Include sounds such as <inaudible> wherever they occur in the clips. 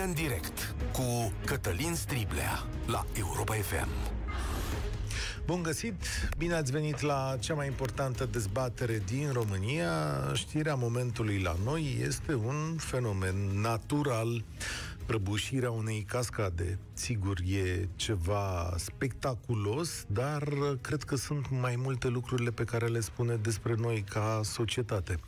România în direct cu Cătălin Striblea la Europa FM. Bun găsit! Bine ați venit la cea mai importantă dezbatere din România. Știrea momentului la noi este un fenomen natural prăbușirea unei cascade. Sigur, e ceva spectaculos, dar cred că sunt mai multe lucrurile pe care le spune despre noi ca societate.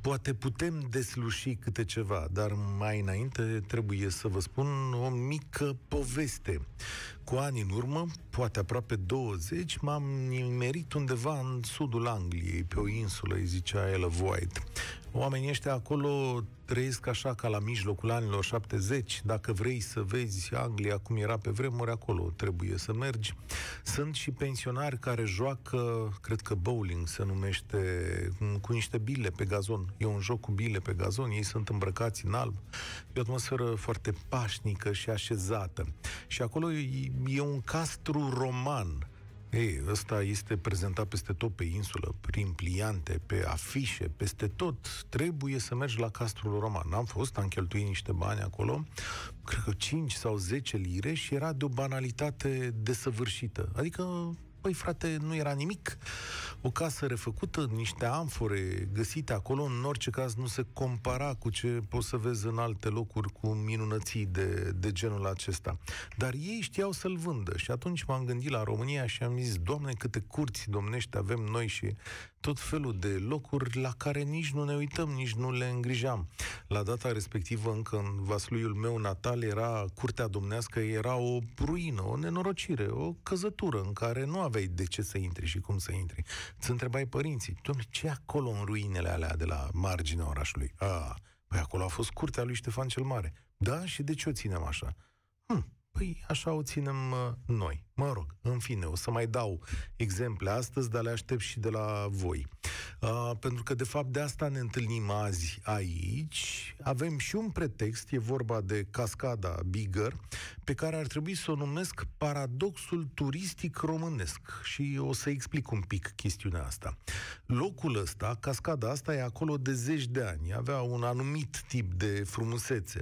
Poate putem desluși câte ceva, dar mai înainte trebuie să vă spun o mică poveste. Cu ani în urmă, poate aproape 20, m-am nimerit undeva în sudul Angliei, pe o insulă, îi zicea Ella White. Oamenii ăștia acolo trăiesc așa ca la mijlocul anilor 70. Dacă vrei să vezi Anglia cum era pe vremuri, acolo trebuie să mergi. Sunt și pensionari care joacă, cred că bowling se numește, cu niște bile pe gazon. E un joc cu bile pe gazon, ei sunt îmbrăcați în alb. E o atmosferă foarte pașnică și așezată. Și acolo e, e un castru roman ei, ăsta este prezentat peste tot pe insulă, prin pliante, pe afișe, peste tot. Trebuie să mergi la Castrul Roman. Am fost, am cheltuit niște bani acolo, cred că 5 sau 10 lire și era de o banalitate desăvârșită. Adică Păi, frate, nu era nimic. O casă refăcută, niște amfore găsite acolo, în orice caz nu se compara cu ce poți să vezi în alte locuri cu minunății de, de genul acesta. Dar ei știau să-l vândă și atunci m-am gândit la România și am zis, Doamne, câte curți domnești avem noi și tot felul de locuri la care nici nu ne uităm, nici nu le îngrijam. La data respectivă, încă în vasluiul meu natal, era curtea domnească, era o ruină, o nenorocire, o căzătură în care nu aveai de ce să intri și cum să intri. Îți întrebai părinții, domnule, ce acolo în ruinele alea de la marginea orașului? A, păi acolo a fost curtea lui Ștefan cel Mare. Da? Și de ce o ținem așa? Hm, Păi așa o ținem uh, noi. Mă rog, în fine, o să mai dau exemple astăzi, dar le aștept și de la voi. Uh, pentru că, de fapt, de asta ne întâlnim azi aici. Avem și un pretext, e vorba de cascada Bigger, pe care ar trebui să o numesc paradoxul turistic românesc. Și o să explic un pic chestiunea asta. Locul ăsta, cascada asta, e acolo de zeci de ani. Avea un anumit tip de frumusețe.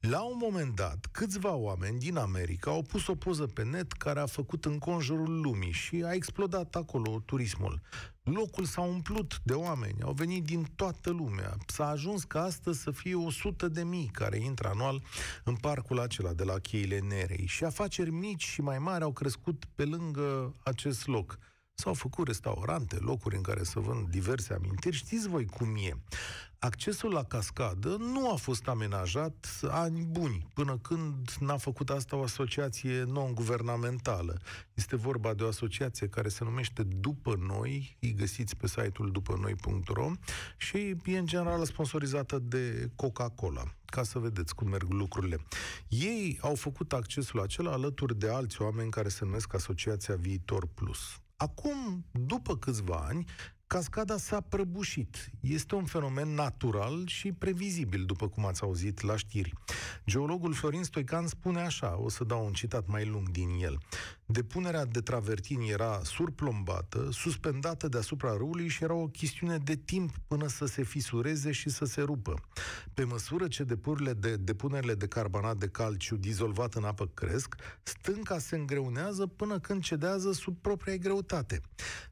La un moment dat, câțiva oameni din America au pus o poză pe net care a făcut înconjurul lumii și a explodat acolo turismul. Locul s-a umplut de oameni, au venit din toată lumea. S-a ajuns ca astăzi să fie 100 de mii care intră anual în parcul acela de la Cheile Nerei și afaceri mici și mai mari au crescut pe lângă acest loc. S-au făcut restaurante, locuri în care să vând diverse amintiri. Știți voi cum e. Accesul la cascadă nu a fost amenajat ani buni, până când n-a făcut asta o asociație non-guvernamentală. Este vorba de o asociație care se numește După Noi, îi găsiți pe site-ul dupănoi.ro și e în general sponsorizată de Coca-Cola, ca să vedeți cum merg lucrurile. Ei au făcut accesul acela alături de alți oameni care se numesc Asociația Viitor Plus. Acum, după câțiva ani, cascada s-a prăbușit. Este un fenomen natural și previzibil, după cum ați auzit la știri. Geologul Florin Stoican spune așa, o să dau un citat mai lung din el. Depunerea de travertin era surplombată, suspendată deasupra râului și era o chestiune de timp până să se fisureze și să se rupă. Pe măsură ce depunerile de, depunerile de carbonat de calciu dizolvat în apă cresc, stânca se îngreunează până când cedează sub propria greutate.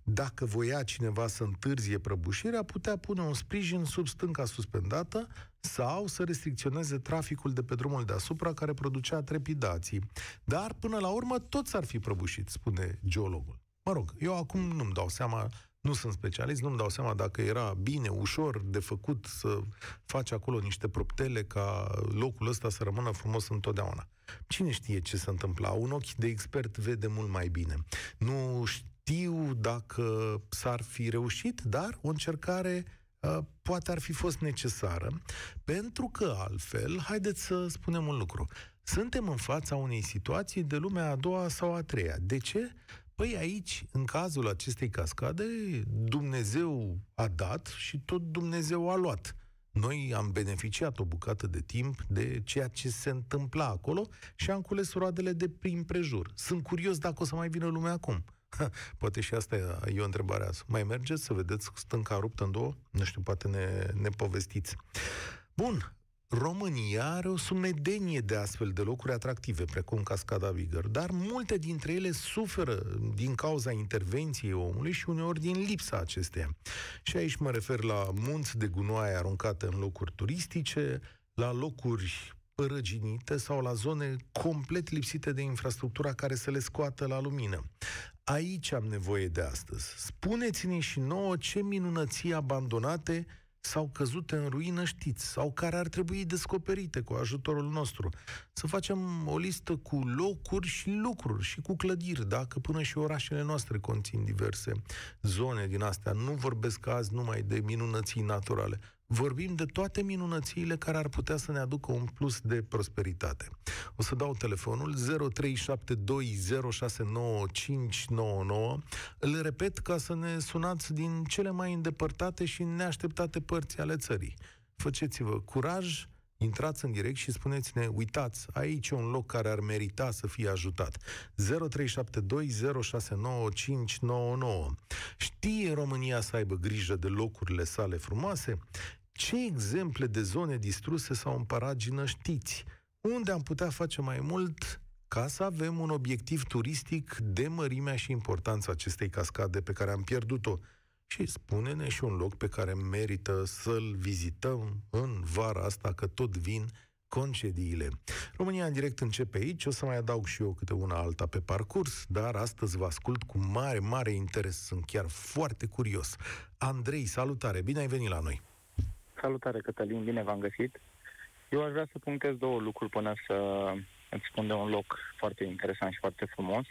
Dacă voia cineva să întârzie prăbușirea, putea pune un sprijin sub stânca suspendată sau să restricționeze traficul de pe drumul deasupra care producea trepidații. Dar, până la urmă, tot s-ar fi prăbușit, spune geologul. Mă rog, eu acum nu-mi dau seama, nu sunt specialist, nu-mi dau seama dacă era bine, ușor de făcut să faci acolo niște proptele ca locul ăsta să rămână frumos întotdeauna. Cine știe ce se întâmpla? Un ochi de expert vede mult mai bine. Nu știu dacă s-ar fi reușit, dar o încercare uh, poate ar fi fost necesară, pentru că altfel, haideți să spunem un lucru, suntem în fața unei situații de lumea a doua sau a treia. De ce? Păi aici, în cazul acestei cascade, Dumnezeu a dat și tot Dumnezeu a luat. Noi am beneficiat o bucată de timp de ceea ce se întâmpla acolo și am cules roadele de prin prejur. Sunt curios dacă o să mai vină lumea acum. <laughs> Poate și asta e o întrebare azi. Mai mergeți să vedeți stânca ruptă în două? Nu știu, poate ne, ne povestiți. Bun, România are o sumedenie de astfel de locuri atractive, precum Cascada Bigger, dar multe dintre ele suferă din cauza intervenției omului și uneori din lipsa acesteia. Și aici mă refer la munți de gunoaie aruncate în locuri turistice, la locuri părăginite sau la zone complet lipsite de infrastructura care să le scoată la lumină. Aici am nevoie de astăzi. Spuneți-ne și nouă ce minunății abandonate sau căzute în ruină știți, sau care ar trebui descoperite cu ajutorul nostru. Să facem o listă cu locuri și lucruri și cu clădiri, dacă până și orașele noastre conțin diverse zone din astea. Nu vorbesc azi numai de minunății naturale. Vorbim de toate minunățiile care ar putea să ne aducă un plus de prosperitate. O să dau telefonul 0372069599. Îl repet ca să ne sunați din cele mai îndepărtate și neașteptate părți ale țării. Faceți-vă curaj, intrați în direct și spuneți-ne, uitați, aici e un loc care ar merita să fie ajutat. 0372069599. Știe România să aibă grijă de locurile sale frumoase? Ce exemple de zone distruse sau în paragină știți? Unde am putea face mai mult ca să avem un obiectiv turistic de mărimea și importanța acestei cascade pe care am pierdut-o? Și spune-ne și un loc pe care merită să-l vizităm în vara asta, că tot vin concediile. România în direct începe aici, o să mai adaug și eu câte una alta pe parcurs, dar astăzi vă ascult cu mare, mare interes, sunt chiar foarte curios. Andrei, salutare, bine ai venit la noi! Salutare, Cătălin, bine v-am găsit. Eu aș vrea să punctez două lucruri până să îți spun de un loc foarte interesant și foarte frumos.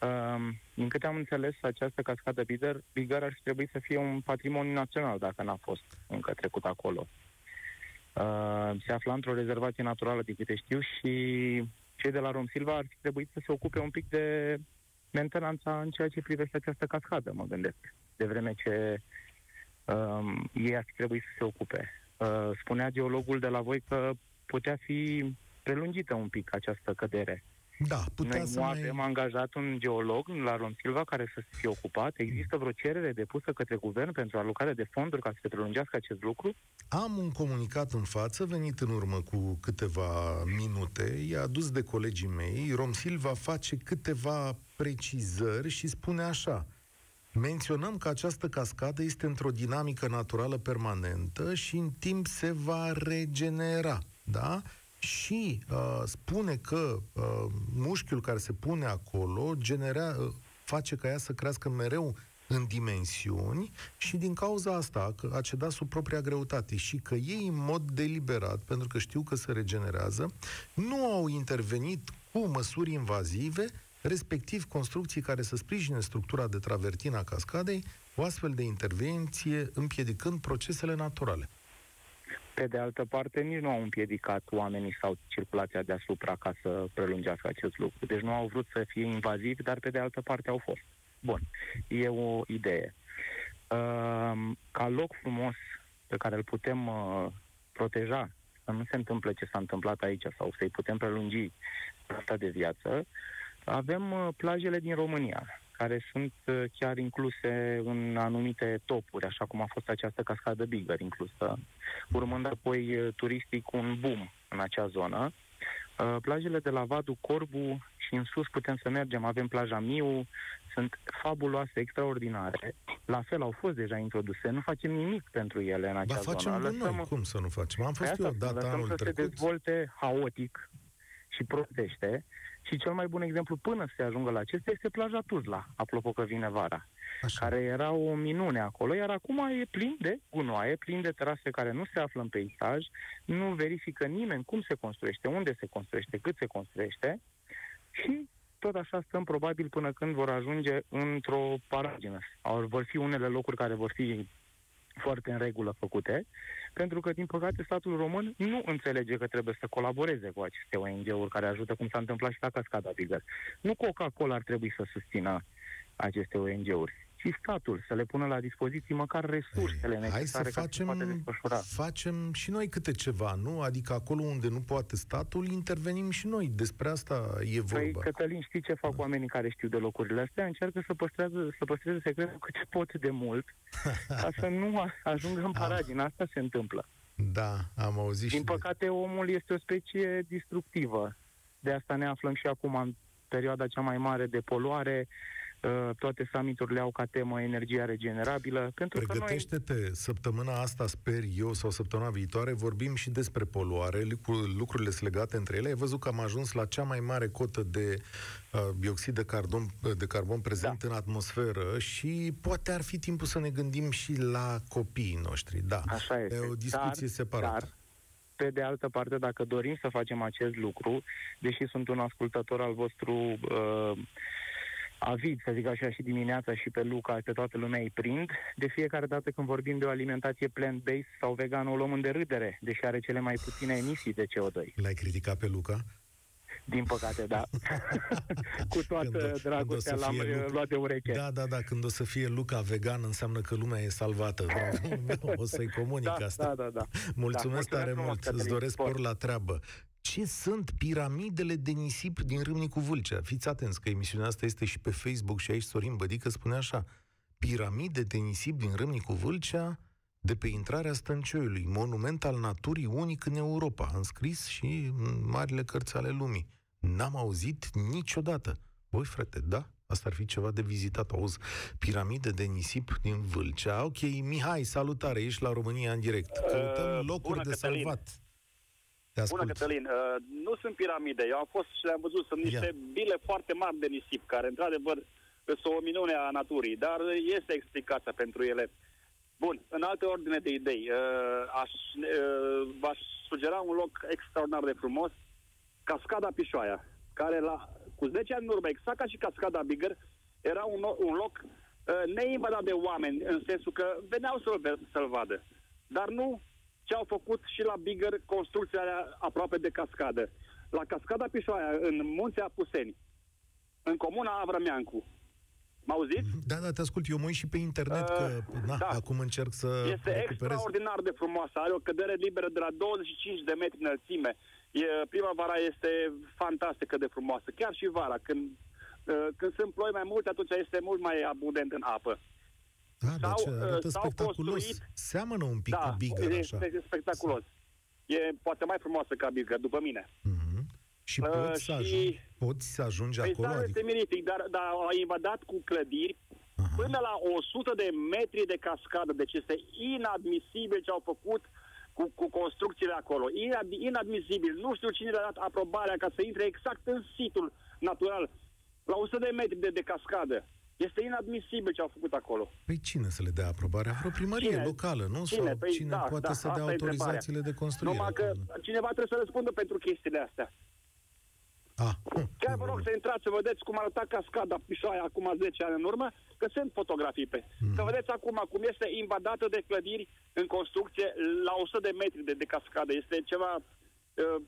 Uh, din câte am înțeles, această cascadă Bigger, Bigger ar trebui să fie un patrimoniu național, dacă n-a fost încă trecut acolo. Uh, se află într-o rezervație naturală, de câte știu, și cei de la Rom Silva ar fi trebuit să se ocupe un pic de mentenanța în ceea ce privește această cascadă, mă gândesc. De vreme ce uh, ei ar fi trebuit să se ocupe. Uh, spunea geologul de la voi că putea fi prelungită un pic această cădere. Da, putea Noi să nu mai... avem angajat un geolog la Rom Silva care să fie ocupat. Există vreo cerere depusă către guvern pentru alocare de fonduri ca să se prelungească acest lucru? Am un comunicat în față, venit în urmă cu câteva minute, e adus de colegii mei. Rom Silva face câteva precizări și spune așa. Menționăm că această cascadă este într-o dinamică naturală permanentă și în timp se va regenera. Da? Și uh, spune că uh, mușchiul care se pune acolo genera, uh, face ca ea să crească mereu în dimensiuni și din cauza asta că a cedat sub propria greutate și că ei în mod deliberat, pentru că știu că se regenerează, nu au intervenit cu măsuri invazive respectiv construcții care să sprijine structura de travertin a cascadei, o astfel de intervenție împiedicând procesele naturale. Pe de altă parte, nici nu au împiedicat oamenii sau circulația deasupra ca să prelungească acest lucru. Deci nu au vrut să fie invazivi, dar pe de altă parte au fost. Bun, e o idee. Uh, ca loc frumos pe care îl putem uh, proteja, să nu se întâmple ce s-a întâmplat aici sau să-i putem prelungi asta de viață, avem uh, plajele din România, care sunt uh, chiar incluse în anumite topuri, așa cum a fost această cascadă Bigger inclusă, urmând apoi uh, turistic un boom în acea zonă. Plajele de la Vadu Corbu și în sus putem să mergem, avem plaja Miu, sunt fabuloase, extraordinare. La fel au fost deja introduse, nu facem nimic pentru ele în acea ba, facem zonă. Lăsăm... noi, cum să nu facem? Am fost eu data anul să trecut. se dezvolte haotic și prostește și cel mai bun exemplu până să se ajungă la acesta este plaja Tuzla, apropo că vine vara. Așa. care era o minune acolo, iar acum e plin de gunoaie, plin de terase care nu se află în peisaj, nu verifică nimeni cum se construiește, unde se construiește, cât se construiește și tot așa stăm probabil până când vor ajunge într-o paragină. Vor fi unele locuri care vor fi foarte în regulă făcute, pentru că, din păcate, statul român nu înțelege că trebuie să colaboreze cu aceste ONG-uri care ajută, cum s-a întâmplat și la Cascada Bigger. Nu Coca-Cola ar trebui să susțină aceste ONG-uri și statul să le pună la dispoziție măcar resursele Ei, necesare hai să facem, ca să desfășura. facem și noi câte ceva, nu? Adică acolo unde nu poate statul, intervenim și noi. Despre asta e păi, vorba. Păi, Cătălin, știi ce fac da. oamenii care știu de locurile astea? Încearcă să păstreze, să păstreze secretul cât pot de mult <laughs> ca să nu ajungă în paragina. Asta se întâmplă. Da, am auzit Din și păcate, de... omul este o specie distructivă. De asta ne aflăm și acum în perioada cea mai mare de poluare, Uh, toate summiturile au ca temă energia regenerabilă. Pentru Pregătește-te, că noi... săptămâna asta, sper eu, sau săptămâna viitoare, vorbim și despre poluare, lucrurile sunt legate între ele. Ai văzut că am ajuns la cea mai mare cotă de uh, dioxid de carbon, de carbon prezent da. în atmosferă și poate ar fi timpul să ne gândim și la copiii noștri. Da, Așa este. e o discuție dar, separată. Dar, pe de altă parte, dacă dorim să facem acest lucru, deși sunt un ascultător al vostru uh, avid, să zic așa, și dimineața și pe Luca, pe toată lumea îi prind. De fiecare dată când vorbim de o alimentație plant-based sau vegană, o luăm în derâdere, deși are cele mai puține emisii de CO2. L-ai criticat pe Luca? Din păcate, da. <laughs> Cu toată când, dragostea când l-am Luca... luat de ureche. Da, da, da, când o să fie Luca vegan, înseamnă că lumea e salvată. <laughs> o să-i comunic da, asta. Da, da, da. Mulțumesc da, tare mult, îți doresc spor la treabă ce sunt piramidele de nisip din Râmnicu Vâlcea. Fiți atenți că emisiunea asta este și pe Facebook și aici Sorin Bădică spune așa. Piramide de nisip din Râmnicu Vâlcea de pe intrarea Stăncioiului, monument al naturii unic în Europa, înscris și în marile cărți ale lumii. N-am auzit niciodată. Voi, frate, da? Asta ar fi ceva de vizitat, auzi. Piramide de nisip din Vâlcea. Ok, Mihai, salutare, ești la România în direct. Căutăm uh, locuri de Cătălin. salvat. Te Bună, Cătălin. Uh, nu sunt piramide. Eu am fost și le-am văzut. Sunt niște Ia. bile foarte mari de nisip, care, într-adevăr, sunt o minune a naturii, dar este explicația pentru ele. Bun, în alte ordine de idei, uh, aș, uh, v-aș sugera un loc extraordinar de frumos, Cascada Pișoaia, care la, cu 10 ani în urmă, exact ca și Cascada Bigger, era un, un loc uh, neinvadat de oameni, în sensul că veneau să-l, să-l vadă. Dar nu ce au făcut și la Bigger construcția aproape de cascadă. La cascada Pișoaia, în Munții Apuseni, în comuna Avrămeancu. Mă auziți? Da, da, te ascult. Eu mă uit și pe internet, uh, că na, da. acum încerc să Este recuperez. extraordinar de frumoasă. Are o cădere liberă de la 25 de metri înălțime. E, primăvara este fantastică de frumoasă. Chiar și vara, când, uh, când sunt ploi mai multe, atunci este mult mai abundent în apă. Da, sau, ce arată sau spectaculos. Construit, Seamănă un pic da, cu Bigger, e, așa. E spectaculos. E poate mai frumoasă ca Bigger, după mine. Mm-hmm. Și uh, poți, să ajungi, poți să ajungi păi acolo? Adică... mirific, dar, dar au invadat cu clădiri Aha. până la 100 de metri de cascadă. Deci este inadmisibil ce au făcut cu, cu construcțiile acolo. Inad, inadmisibil. Nu știu cine le-a dat aprobarea ca să intre exact în situl natural, la 100 de metri de, de cascadă. Este inadmisibil ce au făcut acolo. Păi cine să le dea aprobarea? Vreo primărie cine? locală, nu? Cine? Sau păi, cine da, poate da, să dea autorizațiile de construire? Numai că cineva trebuie să răspundă pentru chestiile astea. Ah, <laughs> Chiar vă rog să intrați să vedeți cum arăta cascada Pișoaia acum 10 ani în urmă, că sunt fotografii pe. Mm. Să vedeți acum cum este invadată de clădiri în construcție la 100 de metri de, de cascadă. Este ceva uh,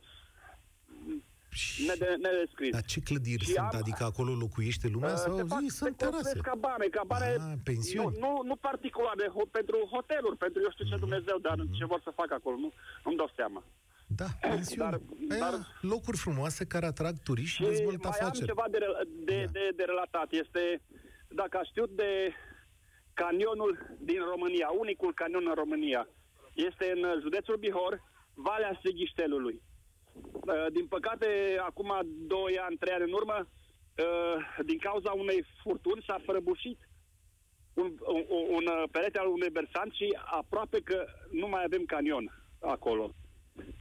nedescris. Dar ce clădiri și sunt? Am, adică acolo locuiește lumea uh, sau se fac, sunt se terase? cabane, cabane ah, pensiuni. Nu, nu, nu particulare, ho- pentru hoteluri, pentru eu știu ce mm-hmm. Dumnezeu, dar mm-hmm. ce vor să facă acolo, nu, nu-mi dau seama. Da, pensiuni. Dar, dar, locuri frumoase care atrag turiști și dezvoltă mai afaceri. am ceva de, de, da. de, de relatat. Este, dacă a știut de canionul din România, unicul canion în România, este în județul Bihor, Valea Sighiștelului. Uh, din păcate, acum 2 ani, 3 ani în urmă, uh, din cauza unei furtuni s-a prăbușit un, un, un perete al unui bersant și aproape că nu mai avem canion acolo.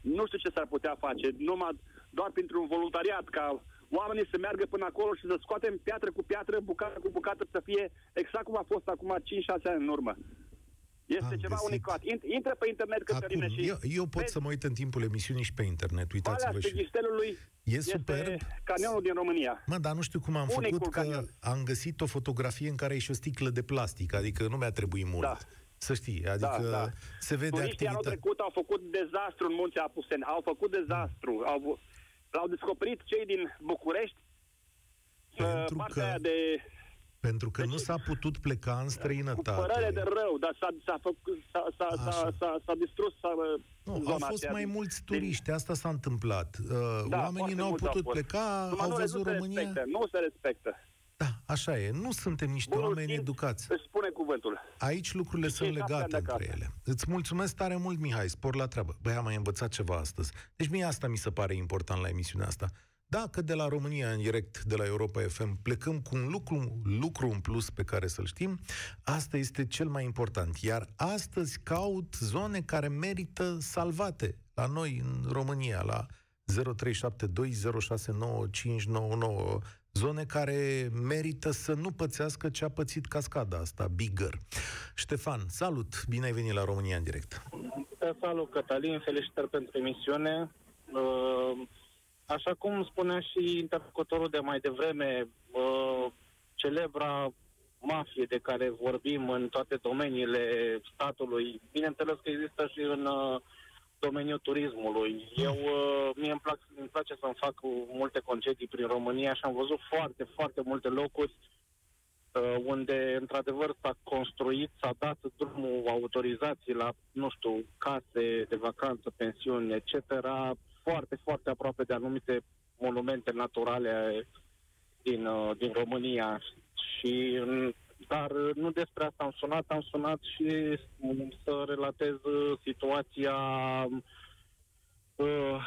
Nu știu ce s-ar putea face, numai doar printr-un voluntariat, ca oamenii să meargă până acolo și să scoatem piatră cu piatră, bucată cu bucată, să fie exact cum a fost acum 5-6 ani în urmă. Este Am ceva găsit. unicat. Intră pe internet, Cătăline, Acum, și... Eu, eu pot vezi, să mă uit în timpul emisiunii și pe internet, uitați-vă și... E superb. canionul din România. Mă, dar nu știu cum am Unicul făcut, canion. că am găsit o fotografie în care e și o sticlă de plastic, adică nu mi-a trebuit mult. Da. Să știi, adică da, da. se vede Turiștii activitate. anul trecut au făcut dezastru în Munții Apuseni, au făcut dezastru, au, l-au descoperit cei din București, Pentru partea că... de pentru că deci, nu s-a putut pleca în străinătate. Cu părere de rău, dar s-a, s-a, făcut, s-a, s-a, s-a, s-a, s-a distrus s-a, nu, au fost mai din, mulți turiști, din... asta s-a întâmplat. Uh, da, Oamenii nu au putut pleca, Numai au văzut nu România... Respectă, nu se respectă. Da, așa e. Nu suntem niște Bunul oameni simț educați. Își spune cuvântul. Aici lucrurile sunt șapte legate ani de între acasă. ele. Îți mulțumesc tare mult, Mihai, spor la treabă. Băi, am mai învățat ceva astăzi. Deci mie asta mi se pare important la emisiunea asta. Dacă de la România în direct, de la Europa FM, plecăm cu un lucru, lucru în plus pe care să-l știm, asta este cel mai important. Iar astăzi caut zone care merită salvate la noi în România, la 0372069599, zone care merită să nu pățească ce a pățit cascada asta, Bigger. Ștefan, salut! Bine ai venit la România în direct. Te salut, Cătălin, felicitări pentru emisiune. Uh, Așa cum spunea și interlocutorul de mai devreme, uh, celebra mafie de care vorbim în toate domeniile statului, bineînțeles că există și în uh, domeniul turismului. Eu, uh, mie îmi, plac, îmi place să-mi fac multe concedii prin România și am văzut foarte, foarte multe locuri uh, unde, într-adevăr, s-a construit, s-a dat drumul autorizații la, nu știu, case de vacanță, pensiuni, etc., foarte, foarte aproape de anumite monumente naturale din, uh, din România. Și, mm, dar uh, nu despre asta am sunat, am sunat și mm, să relatez uh, situația uh,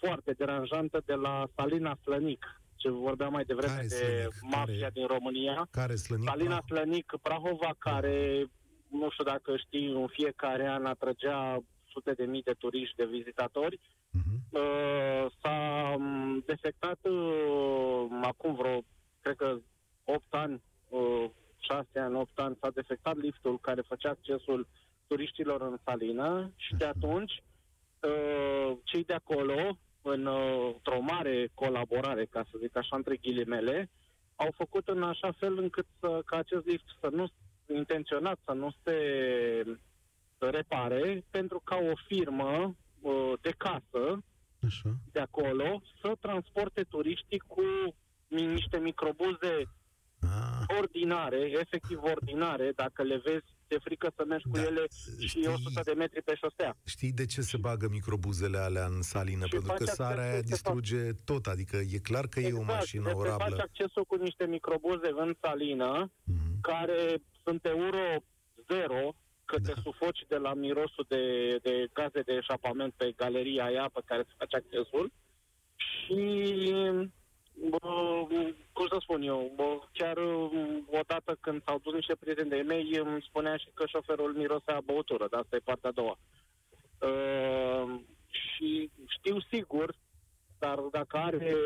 foarte deranjantă de la Salina Slănic, ce vorbeam mai devreme Care de Slănic? mafia Care- din România. Care slănit? Salina Slănic Prahova, care, nu știu dacă știi, în fiecare an atrăgea sute de mii de turiști, de vizitatori, Mhm. uh, s-a um, defectat uh, acum vreo, cred că 8 ani, uh, 6 ani, 8 ani, s-a defectat liftul care făcea accesul turiștilor în Salină și de atunci uh, cei de acolo, în, uh, într-o mare colaborare, ca să zic așa, între ghilimele, au făcut în așa fel încât să, ca acest lift să nu intenționat să nu se repare, pentru ca o firmă uh, de casă Așa. de acolo să transporte turiștii cu mi- niște microbuze Ah, ordinare, efectiv ordinare, dacă le vezi, te frică să mergi cu Da, ele știi- și 100 de metri pe șosea. știi de ce se bagă microbuzele alea în salină? Și Pentru că faci sarea aia accesul, se fac- distruge tot, adică e clar că e o mașină deci te faci orabilă. accesul cu niște microbuze în salină, Mhm. care sunt euro zero, că Da. te sufoci de la mirosul de, de gaze de eșapament pe galeria aia pe care se face accesul și bă, cum să spun eu, bă, chiar m, odată când s-au dus niște prieteni de mei îmi spunea și că șoferul mirosea a băutură, dar asta e partea a doua. Uh, și știu sigur, dar dacă are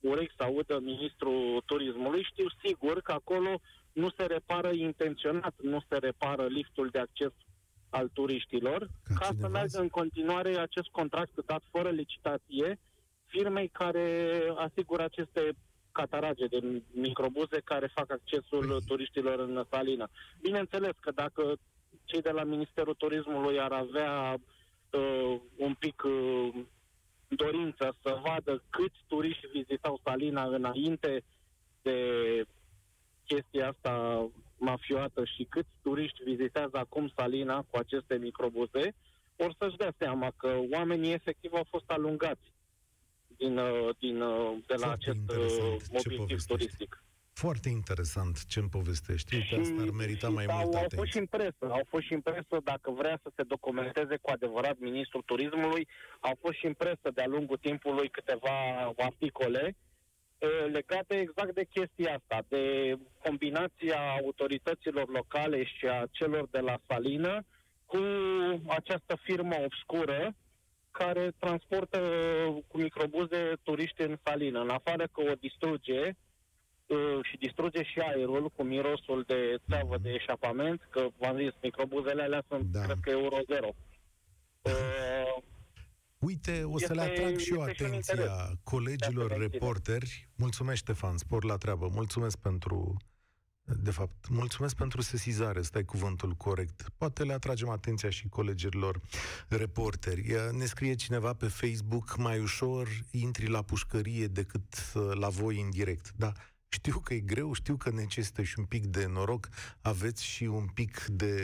urechi să audă ministrul turismului, știu sigur că acolo nu se repară intenționat, nu se repară liftul de acces al turiștilor, Ca ca, cineva să meargă să- în continuare acest contract dat fără licitație firmei care asigură aceste catarage de microbuze care fac accesul Păi- turiștilor în salină. Bineînțeles că dacă cei de la Ministerul Turismului ar avea uh, un pic uh, dorință să vadă câți turiști vizitau Salina înainte de chestia asta mafioată și câți turiști vizitează acum Salina cu aceste microbuze, or să-și dea seama că oamenii efectiv au fost alungați din, uh, din, uh, de la Foarte acest interesant uh, ce obiectiv povestești. turistic. Foarte interesant ce îmi povestești. Uite, asta ar merita și mai au, multă au fost și atenție. în presă, au fost și în presă dacă vrea să se documenteze cu adevărat ministrul turismului, au fost și în presă de-a lungul timpului câteva articole eh, Ă, legate exact de chestia asta, de combinația autorităților locale și a celor de la Salină cu această firmă obscură care transportă cu microbuze turiști în Salină. În afară că o distruge ă, și distruge și aerul cu mirosul de țeavă de eșapament, că v-am zis, microbuzele alea sunt, da. cred că, euro 0. <laughs> Uite, o să le Este- atrag și eu este și un interes atenția colegilor de a se menține. reporteri. Mulțumesc, Ștefan, spor la treabă. Mulțumesc pentru, de fapt, mulțumesc pentru sesizare, stai cuvântul corect. Poate le atragem atenția și colegilor reporteri. Ia, Ne scrie cineva pe Facebook, mai ușor intri la pușcărie decât uh, la voi în direct. Da, Știu că e greu, știu că necesită și un pic de noroc, aveți și un pic de,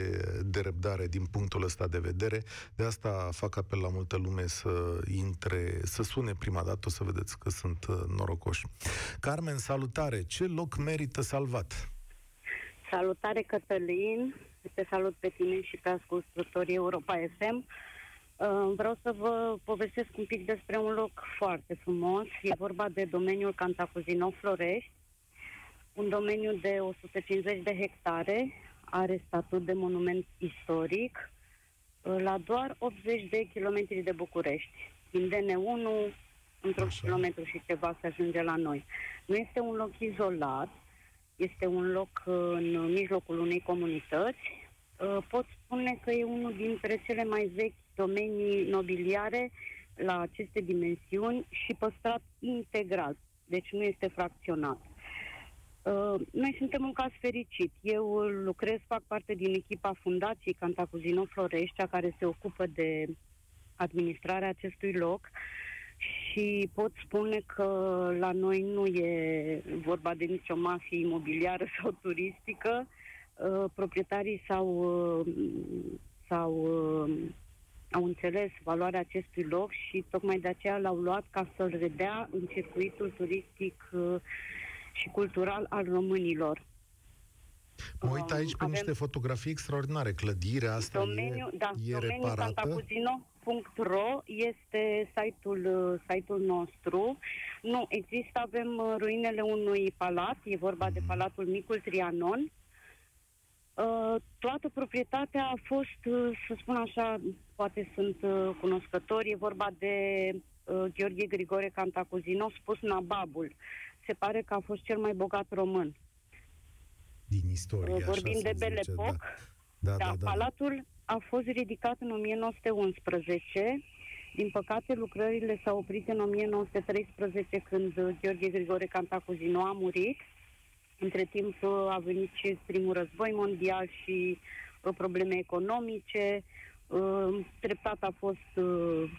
de răbdare din punctul ăsta de vedere. De asta fac apel la multă lume să intre, să sune prima dată, o să vedeți că sunt uh, norocoși. Carmen, salutare! Ce loc merită salvat? Salutare, Cătălin! Te salut pe tine și pe ascultătorii Europa FM. Uh, vreau să vă povestesc un pic despre un loc foarte frumos. E vorba de domeniul Cantacuzino Florești, un domeniu de 150 de hectare, are statut de monument istoric, uh, la doar 80 de kilometri de București. Din DN1, într-un kilometru și ceva se ajunge la noi. Nu este un loc izolat, este un loc în mijlocul unei comunități. Uh, pot spune că e unul dintre cele mai vechi domenii nobiliare la aceste dimensiuni și păstrat integral, deci nu este fracționat. Uh, noi suntem un caz fericit. Eu lucrez, fac parte din echipa Fundației Cantacuzino Florești, care se ocupă de administrarea acestui loc și pot spune că la noi nu e vorba de nicio mafie imobiliară <laughs> sau turistică. Uh, proprietarii s-au, uh, s-au, uh, au înțeles valoarea acestui loc și tocmai de aceea l-au luat ca să-l redea în circuitul turistic și cultural al românilor. Mă uit aici pe Avem niște fotografii extraordinare. Clădirea asta domeniu, e, da, e reparată. Ro este site-ul, site-ul nostru. Nu, există, avem uh, ruinele unui palat, e vorba mm-hmm. de mhm. Palatul Micul Trianon. Uh, toată proprietatea a fost, uh, să spun așa, poate sunt uh, cunoscători, e vorba de uh, Gheorghe Grigore Cantacuzino, spus Nababul. Se pare că a fost cel mai bogat român. Din istorie, Vorbim de Belle zice, Epoque. Da. Da, da, da, da, palatul a fost ridicat în 1911. Din păcate, lucrările s-au oprit în 1913, când Gheorghe Grigore Cantacuzino a murit. Între timp a venit și primul război mondial și uh, probleme economice. Uh, treptat a fost uh,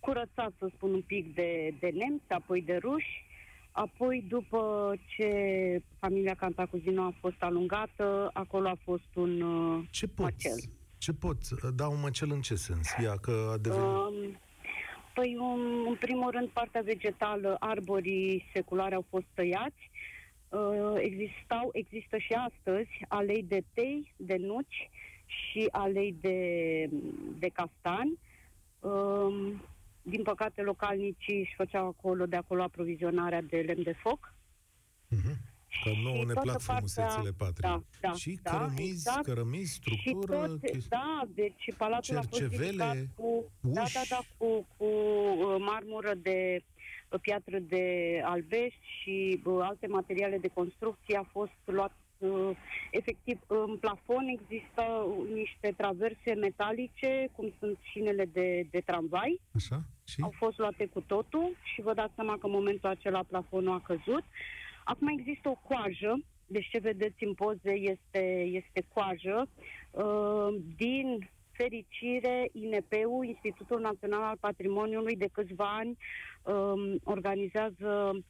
curățat, să spun un pic, de, de nemți, apoi de ruși. Apoi, după ce familia Cantacuzino a fost alungată, acolo a fost un Ce poți? Macel. Ce pot? Da un măcel în ce sens? Ia că a devenit... Um, păi, un, în primul rând, partea vegetală, arborii seculare au fost tăiați. Uh, existau, există și astăzi alei de tei, de nuci și alei de, de castan. Uh, din păcate, localnicii își făceau acolo, de acolo aprovizionarea de lemn de foc. Uh-huh. Că nouă ne plac frumusețile patrii. Da, da, și da, cărămizi, exact. cărămizi, structură... Și tot, da, deci palatul cercevele, a fost cu, uși. da, da, da, cu, cu uh, marmură de uh, piatră de albești și uh, alte materiale de construcție a fost luat uh, efectiv în plafon există niște traverse metalice, cum sunt șinele de, de tramvai. Așa, și? Au fost luate cu totul și vă dați seama că în momentul acela plafonul a căzut. Acum există o coajă, deci ce vedeți în poze este, este coajă, uh, din fericire, INP-ul, Institutul Național al Patrimoniului, de câțiva ani um, organizează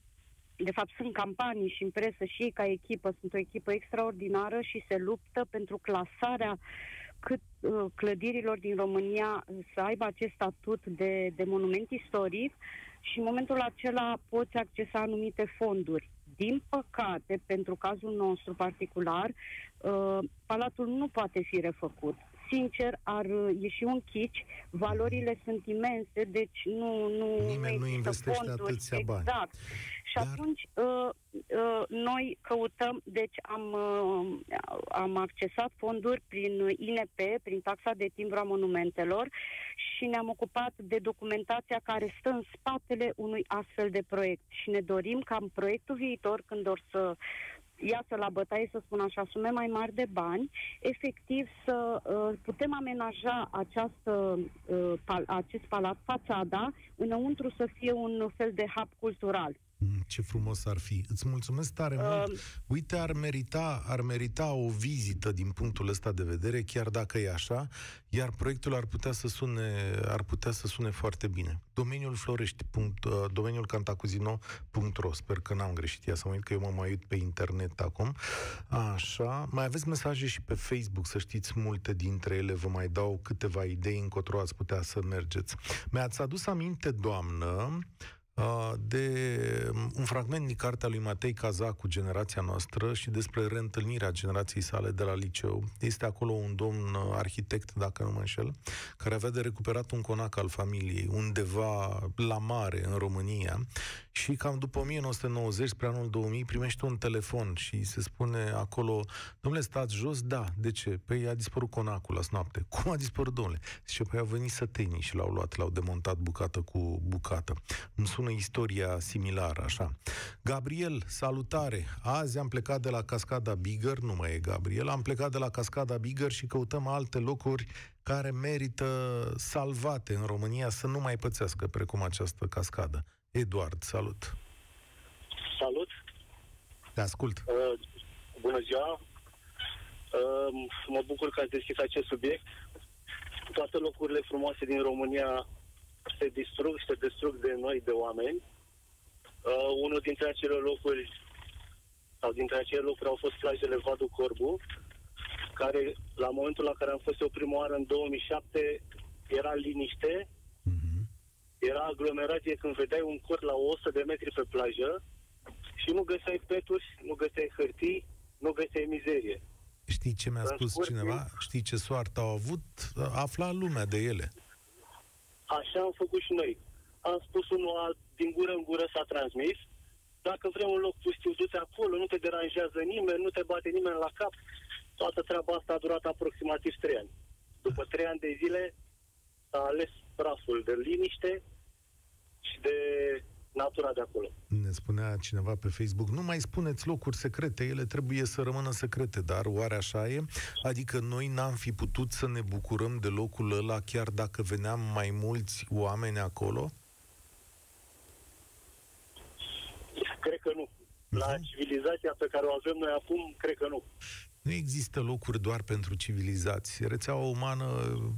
de fapt sunt campanii și în presă și ca echipă, sunt o echipă extraordinară și se luptă pentru clasarea cât uh, clădirilor din România să aibă acest statut de, de monument istoric și în momentul acela poți accesa anumite fonduri. Din păcate, pentru cazul nostru particular, uh, palatul nu poate fi refăcut. Sincer, ar ieși un chici, valorile sunt imense, deci nu, nu, Nimeni nu investește fonduri. atâția bani. Exact. Și Dar... atunci uh, uh, noi căutăm, deci am, uh, am accesat fonduri prin INP, prin taxa de timbru a monumentelor și ne-am ocupat de documentația care stă în spatele unui astfel de proiect. Și ne dorim ca în proiectul viitor, când or să iasă la bătaie, să spun așa, sume mai mari de bani, efectiv să uh, putem amenaja această, uh, pal- acest palat, fațada, înăuntru să fie un fel de hub cultural. Mm, Ce frumos ar fi. Îți mulțumesc tare Uh, mult. Uite, ar merita, ar merita o vizită din punctul ăsta de vedere, chiar dacă e așa, iar proiectul ar putea să sune, ar putea să sune foarte bine. Domeniul Florești, punct, uh, domeniul cantacuzino.ro, sper că n-am greșit, ia să mă uit că eu mă mai uit pe internet acum. Așa, mai aveți mesaje și pe Facebook, să știți, multe dintre ele vă mai dau câteva idei încotro ați putea să mergeți. Mi-ați adus aminte, doamnă, uh, de un fragment din cartea lui Matei Cazacu, Generația noastră, și despre reîntâlnirea generației sale de la liceu. Este acolo un domn uh, arhitect, dacă nu mă înșel, care avea de recuperat un conac al familiei undeva la mare în România și cam după 1990, spre anul 2000, primește un telefon și se spune acolo, domnule, stați jos? Da. De ce? Păi a dispărut conacul azi noapte. <laughs> Cum a dispărut, domnule? Zice, păi au venit sătenii și l-au luat, l-au demontat bucată cu bucată. Îmi sună istoria similară, așa. Gabriel, salutare! Azi am plecat de la Cascada Bigger, nu mai e Gabriel, am plecat de la Cascada Bigger și căutăm alte locuri care merită salvate în România să nu mai pățească precum această cascadă. Eduard, salut! Salut! Te ascult. Uh, bună ziua! Uh, mă bucur că ați deschis acest subiect. Toate locurile frumoase din România se distrug, se distrug de noi, de oameni. Uh, unul dintre acele locuri sau dintre acele locuri au fost plajele Vadu Corbu, care la momentul la care am fost eu prima oară în 2007 era liniște, Mhm. Era aglomerație când vedeai un cort la 100 de metri pe plajă și nu găseai peturi, nu găseai hârtii, nu găseai mizerie. Știi ce mi-a În spus scurt cineva? Știi ce soartă au avut? Afla lumea de ele. Așa am făcut și noi. Am spus unul alt, din gură în gură s-a transmis. Dacă vrem un loc pustiu, du-te acolo, nu te deranjează nimeni, nu te bate nimeni la cap. Toată treaba asta a durat aproximativ trei ani. După trei ani de zile s-a ales praful de liniște și de natura de acolo. Ne spunea cineva pe Facebook, nu mai spuneți locuri secrete, ele trebuie să rămână secrete, dar oare așa e? Adică noi n-am fi putut să ne bucurăm de locul ăla chiar dacă veneam mai mulți oameni acolo? Cred că nu. La civilizația pe care o avem noi acum, cred că nu. Nu există locuri doar pentru civilizați. Rețeaua umană,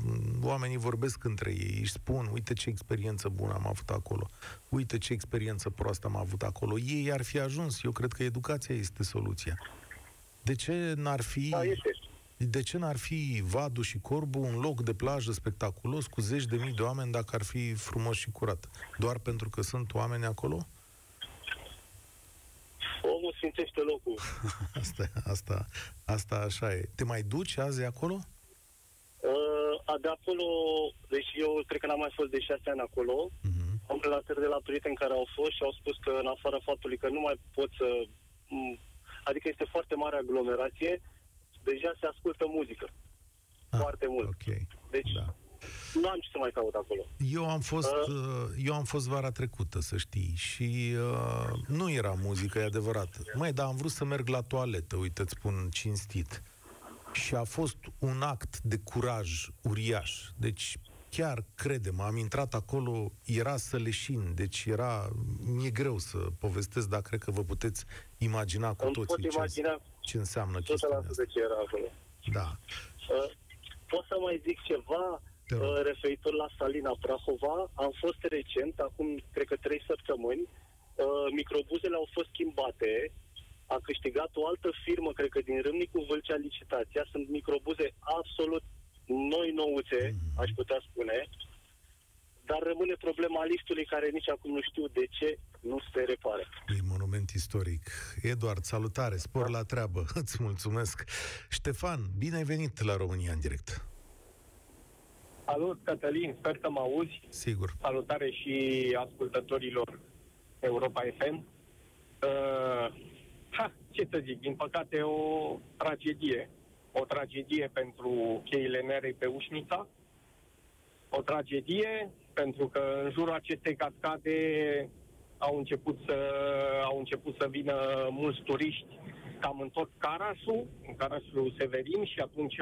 m, oamenii vorbesc între ei, își spun, uite ce experiență bună am avut acolo, uite ce experiență proastă am avut acolo. Ei ar fi ajuns. Eu cred că educația este soluția. De ce n-ar fi... Da, este. De ce n-ar fi Vadu și Corbu un loc de plajă spectaculos cu zeci de mii de oameni dacă ar fi frumos și curat? Doar pentru că sunt oameni acolo? Omul sfințește locul. <laughs> Asta, asta, asta așa e. Te mai duci azi acolo? Uh, a, de acolo, deci eu cred că n-am mai fost de șase ani acolo. Mhm. Am relatări de la prieteni care au fost și au spus că în afara faptului că nu mai pot să... m, Adică este foarte mare aglomerație, deja se ascultă muzică. Ah, foarte mult. Ok. Deci Da. Nu am ce să mai caut acolo. Eu am fost, Uh. uh, eu am fost vara trecută, să știi, și uh, nu era muzică, e adevărat. Mai, dar am vrut să merg la toaletă, uite, îți spun cinstit. Și a fost un act de curaj uriaș. Deci, chiar credem, am intrat acolo, era să leșin, deci era, mi-e greu să povestesc, dar cred că vă puteți imagina cu Îmi pot toții ce, imagina ce înseamnă 100% chestiunea asta. de ce era acolo. Da. Uh, pot să mai zic ceva Te rog. Uh, referitor la Salina Prahova. Am fost recent, acum cred că trei săptămâni, uh, microbuzele au fost schimbate, a câștigat o altă firmă, cred că din Râmnicu Vâlcea licitația. Sunt microbuze absolut noi nouțe, Mhm. aș putea spune, dar rămâne problema liftului care nici acum nu știu de ce nu se repară. E monument istoric. Eduard, salutare, spor la treabă. <laughs> Îți mulțumesc. Ștefan, bine ai venit la România în direct. Salut, Cătălin, sper că mă auzi. Sigur. Salutare și ascultătorilor Europa FM. Uh, ha, ce să zic, din păcate o tragedie. O tragedie pentru cheile nere pe Ușnița. O tragedie pentru că în jurul acestei cascade au început să, au început să vină mulți turiști cam în tot Carașul, în Carașul Severin și atunci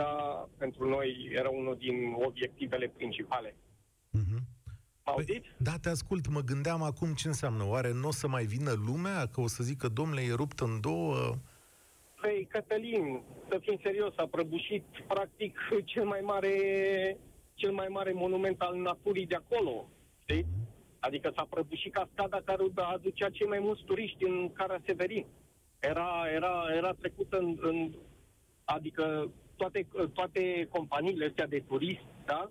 pentru noi era unul din obiectivele principale. Mhm. Auziți? Da, te ascult. Mă gândeam acum ce înseamnă. Oare nu o să mai vină lumea? Că o să zică, domnule, e rupt în două? Păi, Cătălin, să fim serios, a prăbușit practic cel mai mare, cel mai mare monument al naturii de acolo. Știi? Adică s-a prăbușit cascada care aducea cei mai mulți turiști în Cara Severin. Era, era, era trecută în, în adică toate, toate companiile astea de turism, da?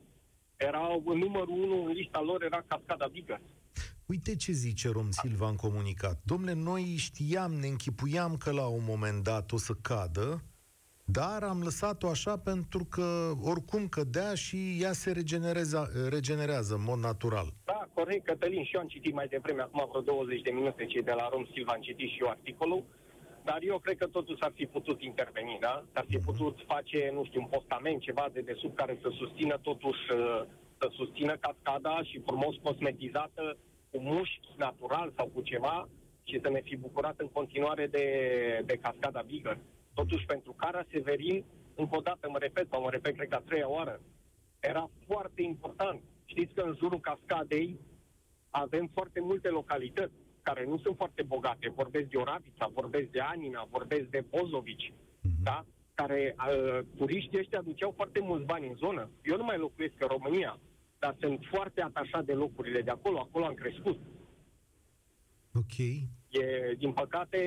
Erau numărul unu în lista lor era cascada Bigger. Uite ce zice Rom Silva în comunicat. Domnule, noi știam, ne închipuiam că la un moment dat o să cadă, dar am lăsat-o așa pentru că oricum cădea și ea se regenerează, regenerează în mod natural. Da, corect, Cătălin, și eu am citit mai devreme, acum vreo 20 de minute, cei de la Rom Silva, am citit și eu articolul, dar eu cred că totul s-ar fi putut interveni, da? S-ar fi putut face, nu știu, un postament, ceva de desubt care să susțină totuși, să susțină cascada și frumos cosmetizată cu mușchi natural sau cu ceva și să ne fi bucurat în continuare de, de cascada Bigger. Totuși, pentru Cara Severin, încă o dată, mă repet, mă repet, cred că a treia oară, era foarte important. Știți că în jurul cascadei avem foarte multe localități care nu sunt foarte bogate. Vorbesc de Oravița, vorbesc de Anina, vorbesc de Bozovici, mm-hmm. da? care uh, turiștii ăștia aduceau foarte mulți bani în zonă. Eu nu mai locuiesc în România, dar sunt foarte atașat de locurile de acolo, acolo am crescut. Ok. E, din păcate,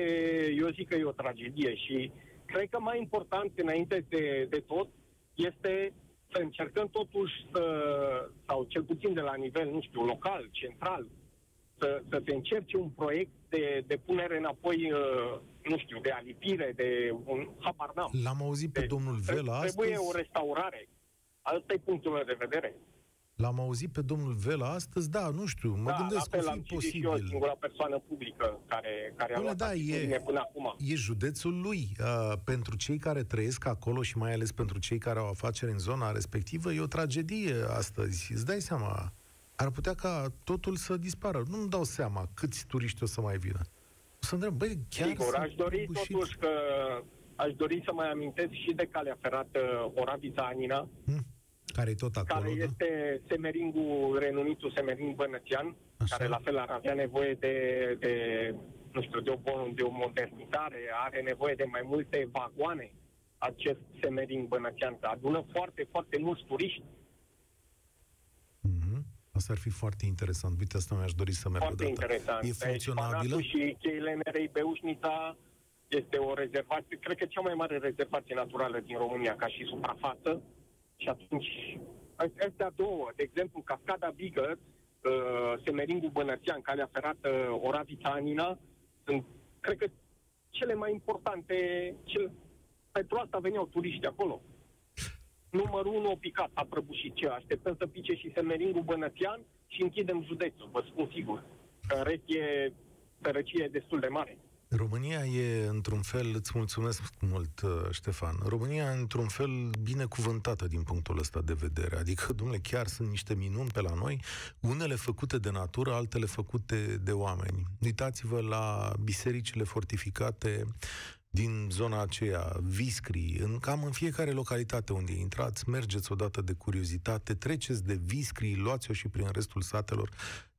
eu zic că e o tragedie și cred că mai important înainte de, de tot este să încercăm totuși să, sau cel puțin de la nivel, nu știu, local, central, să, să se încerce un proiect de, de punere înapoi, uh, nu știu, de alipire, de un habar n-am. L-am auzit pe de, domnul Vela trebuie astăzi. Trebuie o restaurare. Asta e punctul meu de vedere. L-am auzit pe domnul Vela astăzi, da, nu știu, mă da, gândesc că fi posibil. Și eu singura persoană publică care, care a luat da, e, până acum. E județul lui. Uh, pentru cei care trăiesc acolo și mai ales pentru cei care au afaceri în zona respectivă, e o tragedie astăzi. Îți dai seama, ar putea ca totul să dispară. Nu-mi dau seama câți turiști o să mai vină. O să întreb, băi, chiar Sigur, aș dori bușit? totuși că aș dori să mai amintesc și de calea ferată Oravița-Anina, hmm care e tot acolo, Care da? este semeringul, renumitul semering bănățean, Așa. care la fel ar avea nevoie de, de nu știu, de o, de o modernizare, are nevoie de mai multe vagoane acest semering bănățean, că adună foarte, foarte mulți turiști. Mm-hmm. Asta ar fi foarte interesant. Uite, asta mi-aș dori să merg Foarte interesant. E funcționabilă? Deci, și cheile Nerei Beușnița este o rezervație, cred că cea mai mare rezervație naturală din România, ca și suprafață. Și atunci, astea două, de exemplu, Cascada Bigă, uh, Semeringul Bănățean, Calea Ferată Oravița Anina, sunt, cred că, cele mai importante, cele, pentru asta veneau turiști acolo. Numărul 1 a picat, a prăbușit ce? Așteptăm să pice și Semeringul Bănățean și închidem județul, vă spun sigur. Că în rest e sărăcie destul de mare. România e, într-un fel, îți mulțumesc mult, uh, Ștefan, România e, într-un fel, binecuvântată din punctul ăsta de vedere. Adică, domnule, chiar sunt niște minuni pe la noi, unele făcute de natură, altele făcute de oameni. Uitați-vă la bisericile fortificate din zona aceea, Viscri, în cam în fiecare localitate unde intrați, mergeți odată de curiozitate, treceți de Viscri, luați-o și prin restul satelor,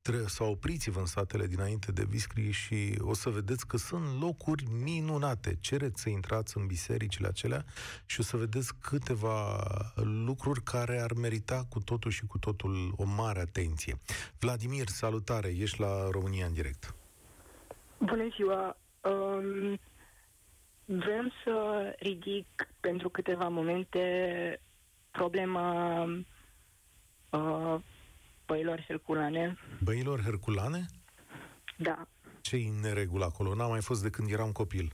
tre- sau opriți-vă în satele dinainte de Viscri și o să vedeți că sunt locuri minunate. Cereți să intrați în bisericile acelea și o să vedeți câteva lucruri care ar merita cu totul și cu totul o mare atenție. Vladimir, salutare, ești la România în direct. Bună ziua! Um, Vrem să ridic pentru câteva momente problema uh, băilor herculane. Băilor herculane? Da. ce în neregulă acolo? N-am mai fost de când eram copil.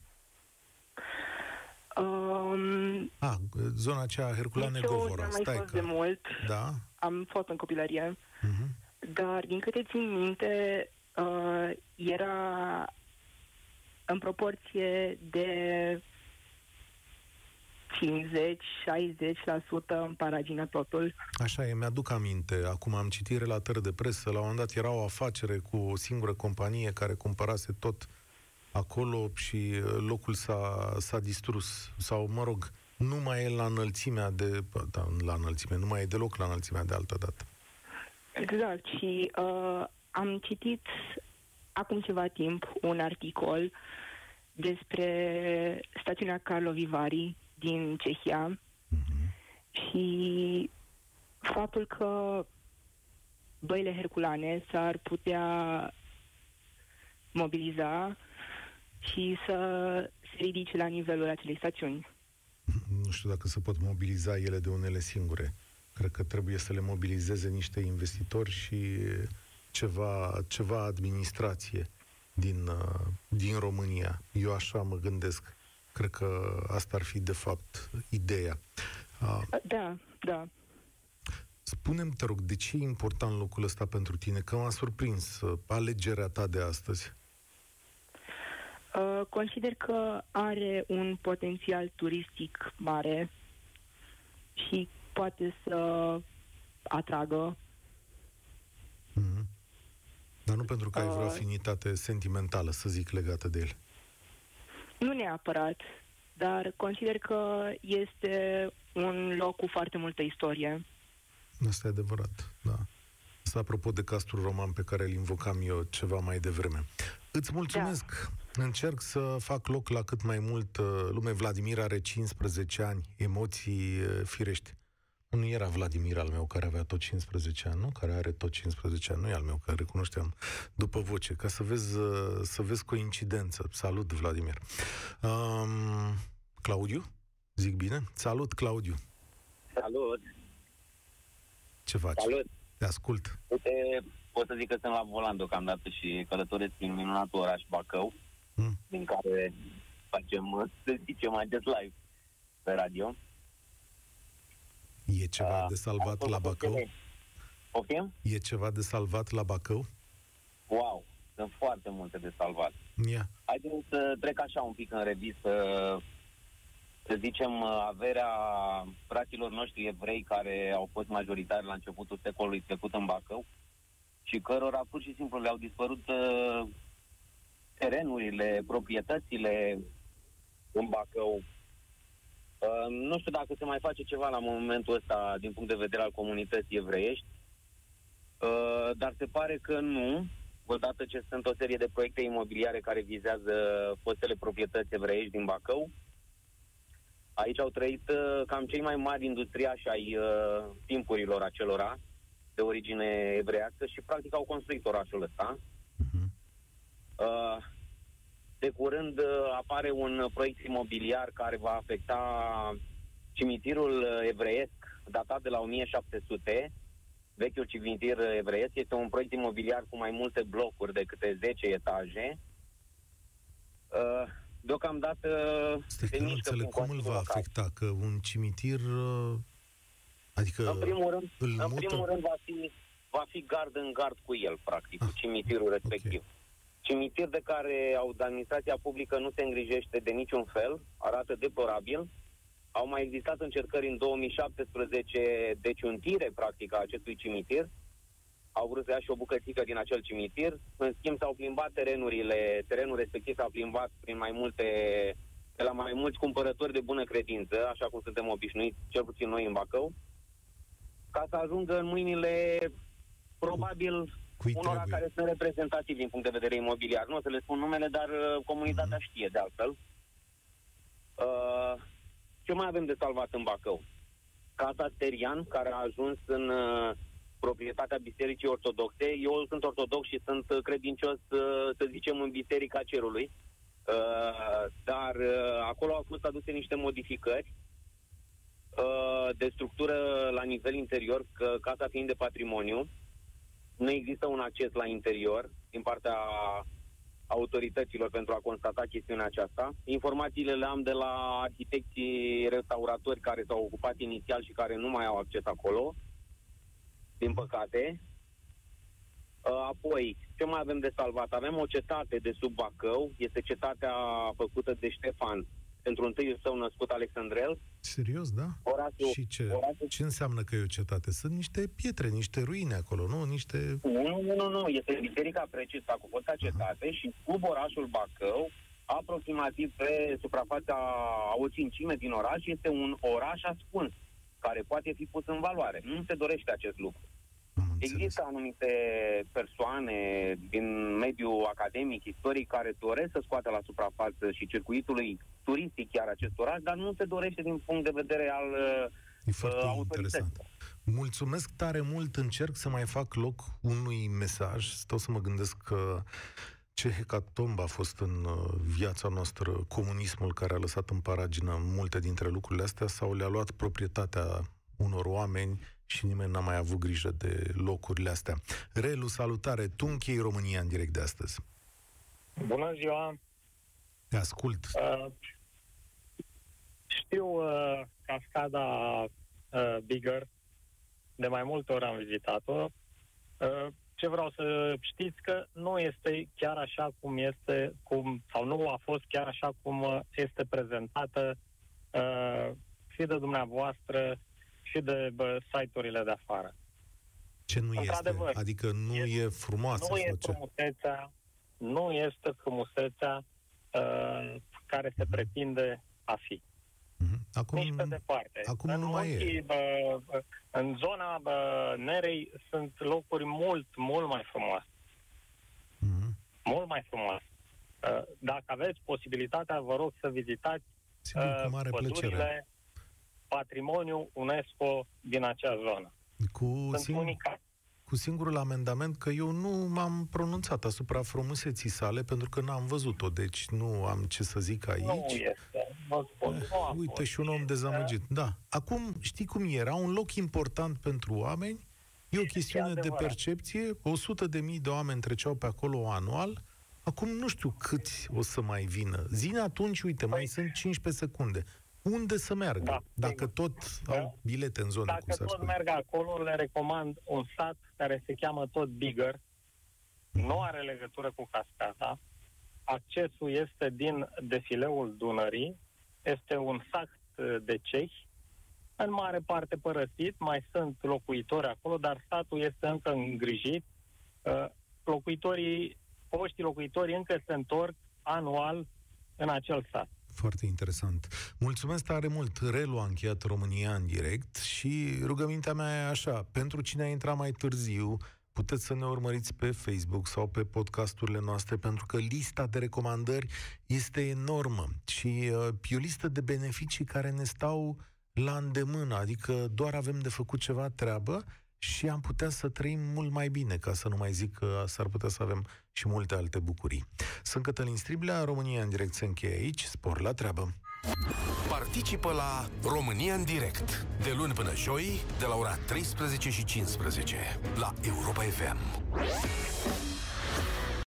Um, ah, zona aceea Herculane Govora. Am mai Stai fost că... de mult. Da? Am fost în copilărie. Uh-huh. Dar, din câte țin minte, uh, era în proporție de 50-60% în paragină totul. Așa e, mi-aduc aminte. Acum am citit relatări de presă. La un moment dat era o afacere cu o singură companie care cumpărase tot acolo și uh, locul s-a, s-a distrus. Sau, mă rog, nu mai e la înălțimea de... Da, la înălțime, nu mai e deloc la înălțimea de altă dată. Exact. Și uh, am citit acum ceva timp un articol despre stațiunea Carlo Vivari din Cehia Mhm. și faptul că băile herculane s-ar putea mobiliza și să se ridice la nivelul acelei stațiuni. Nu știu dacă se pot mobiliza ele de unele singure. Cred că trebuie să le mobilizeze niște investitori și ceva, ceva administrație din, uh, din România. Eu așa mă gândesc. Cred că asta ar fi, de fapt, ideea. Uh, Da, da. Spune-mi, te rog, de ce e important locul ăsta pentru tine? Că m-a surprins uh, alegerea ta de astăzi. Uh, consider că are un potențial turistic mare și poate să atragă. Mhm. Dar nu pentru că ai vreo Uh. afinitate sentimentală, să zic, legată de el. Nu neapărat, dar consider că este un loc cu foarte multă istorie. Asta e adevărat, da. Asta apropo de castul roman pe care îl invocam eu ceva mai devreme. Îți mulțumesc! Da. Încerc să fac loc la cât mai mult uh, lume. Vladimir are 15 ani, emoții uh, firești. Nu era Vladimir al meu care avea tot 15 ani, nu? Care are tot 15 ani, nu e al meu, care recunoșteam după voce, ca să vezi, uh, să vezi coincidență. Salut, Vladimir. Um, Claudiu? Zic bine? Salut, Claudiu. Salut! Ce faci? Salut! Te ascult. Uite, pot să zic că sunt la volan deocamdată și călătoresc prin minunatul oraș Bacău, Mm. din care facem, să zicem, acest live pe radio. E ceva Ah, de salvat am la făcut Bacău? tele- Poftim? E ceva de salvat la Bacău? Wow! Sunt foarte multe de salvat. Ia. Haideți să trec așa un pic în revistă, să zicem, averea fraților noștri evrei care au fost majoritari la începutul secolului trecut în Bacău și cărora pur și simplu le-au dispărut uh, terenurile, proprietățile în Bacău. Uh, nu știu dacă se mai face ceva la momentul ăsta din punct de vedere al comunității evreiești, uh, dar se pare că nu, odată ce sunt o serie de proiecte imobiliare care vizează fostele proprietăți evreiești din Bacău. Aici au trăit uh, cam cei mai mari industriași ai uh, timpurilor acelora, de origine evreiască și practic au construit orașul ăsta. Mhm. Uh, de curând uh, apare un proiect imobiliar care va afecta cimitirul uh, evreiesc datat de la 1700, vechiul cimitir evreiesc. Este un proiect imobiliar cu mai multe blocuri de câte 10 etaje. Uh, Deocamdată Stai se că nu mișcă înțeleg prin cum îl va Consiliul Local. afecta, că un cimitir... uh, Adică În primul rând, îl în mută... primul rând va, fi, va fi gard în gard cu el, practic, Ah, cu cimitirul respectiv. Cimitir de care au- administrația publică nu se îngrijește de niciun fel, arată deplorabil. Au mai existat încercări în 2017 de ciuntire, practic, a acestui cimitir. Au vrut să ia și o bucățică din acel cimitir. În schimb, s-au plimbat terenurile, terenul respectiv s-a plimbat prin mai multe, de la mai mulți cumpărători de bună credință, așa cum suntem obișnuiți, cel puțin noi în Bacău, ca să ajungă în mâinile, probabil, Cui unora trebuie? care sunt reprezentativi din punct de vedere imobiliar. Nu o să le spun numele, dar uh, comunitatea Mhm. știe de altfel. Uh, ce mai avem de salvat în Bacău? Casa Sterian, care a ajuns în uh, proprietatea Bisericii Ortodoxe. Eu sunt ortodox și sunt uh, credincios, uh, să zicem, în Biserica Cerului. Uh, dar uh, acolo au fost aduse niște modificări uh, de structură la nivel interior, că casa fiind de patrimoniu, nu există un acces la interior din partea autorităților pentru a constata chestiunea aceasta. Informațiile le am de la arhitecții restauratori care s-au ocupat inițial și care nu mai au acces acolo, din păcate. Uh, Apoi, ce mai avem de salvat? Avem o cetate de sub Bacău, este cetatea făcută de Ștefan pentru întâiul său născut Alexandrel. Serios, da? Orașul, Și ce, orașul ce înseamnă că e o cetate? Sunt niște pietre, niște ruine acolo, nu? Niște... Nu, nu, nu, nu. Este Biserica Precista cu fosta cetate și sub orașul Bacău, aproximativ pe suprafața a o cincime din oraș, este un oraș ascuns, care poate fi pus în valoare. Nu se dorește acest lucru. Am Există anumite persoane din mediul academic, istoric, care doresc să scoată la suprafață și circuitului turistic chiar acest oraș, dar nu se dorește din punct de vedere al E foarte uh, interesant. Mulțumesc tare mult, încerc să mai fac loc unui mesaj. Stau să mă gândesc că ce hecatomb a fost în uh, viața noastră comunismul care a lăsat în paragină multe dintre lucrurile astea sau le-a luat proprietatea unor oameni și nimeni n-a mai avut grijă de locurile astea. Relu, salutare! Tu închei România în direct de astăzi. Bună ziua! Te ascult. Uh, știu uh, cascada uh, Bigger, de mai multe ori am vizitat-o. Uh, ce vreau să știți că nu este chiar așa cum este, cum, sau nu a fost chiar așa cum uh, este prezentată uh, și de dumneavoastră și de bă, site-urile de afară. Ce nu este? Adică nu e, e frumoasă? Nu e frumusețea, nu este frumusețea uh, care se mhm. pretinde a fi. Mm-hmm. Acum, Nici pe departe. Acum în nu mai e. Bă, în zona bă, Nerei sunt locuri mult, mult mai frumoase. Mm-hmm. Mult mai frumoase. Uh, dacă aveți posibilitatea, vă rog să vizitați Sigur, uh, mare pădurile, plăcere. Patrimoniu UNESCO din acea zonă. Cu Sunt sing- unicate cu singurul amendament că eu nu m-am pronunțat asupra frumuseții sale pentru că n-am văzut-o, deci nu am ce să zic aici. Nu este. Vă spun, nu Uite, și un om dezamăgit. Da. Acum, știi cum era? Un loc important pentru oameni, e o chestiune de percepție, 100 de mii de oameni treceau pe acolo anual, acum nu știu câți o să mai vină. Zine atunci, uite, mai păi- sunt 15 secunde unde să meargă, da, dacă tot da. au bilete în zonă. Dacă tot spune. merg acolo, le recomand un sat care se cheamă tot Bigger, mm. nu are legătură cu cascada, accesul este din defileul Dunării, este un sat uh, de cehi, în mare parte părăsit, mai sunt locuitori acolo, dar satul este încă îngrijit. Uh, locuitorii, poștii locuitorii încă se întorc anual în acel sat. Foarte interesant. Mulțumesc tare mult. Relu a încheiat România în direct și rugămintea mea e așa, pentru cine a intrat mai târziu, puteți să ne urmăriți pe Facebook sau pe podcasturile noastre, pentru că lista de recomandări este enormă și uh, e o listă de beneficii care ne stau la îndemână, adică doar avem de făcut ceva treabă și am putea să trăim mult mai bine, ca să nu mai zic că s-ar putea să avem și multe alte bucurii. Sunt Cătălin Striblea, România în direct se încheie aici, spor la treabă! Participă la România în direct, de luni până joi, de la ora 13 și 15, la Europa FM.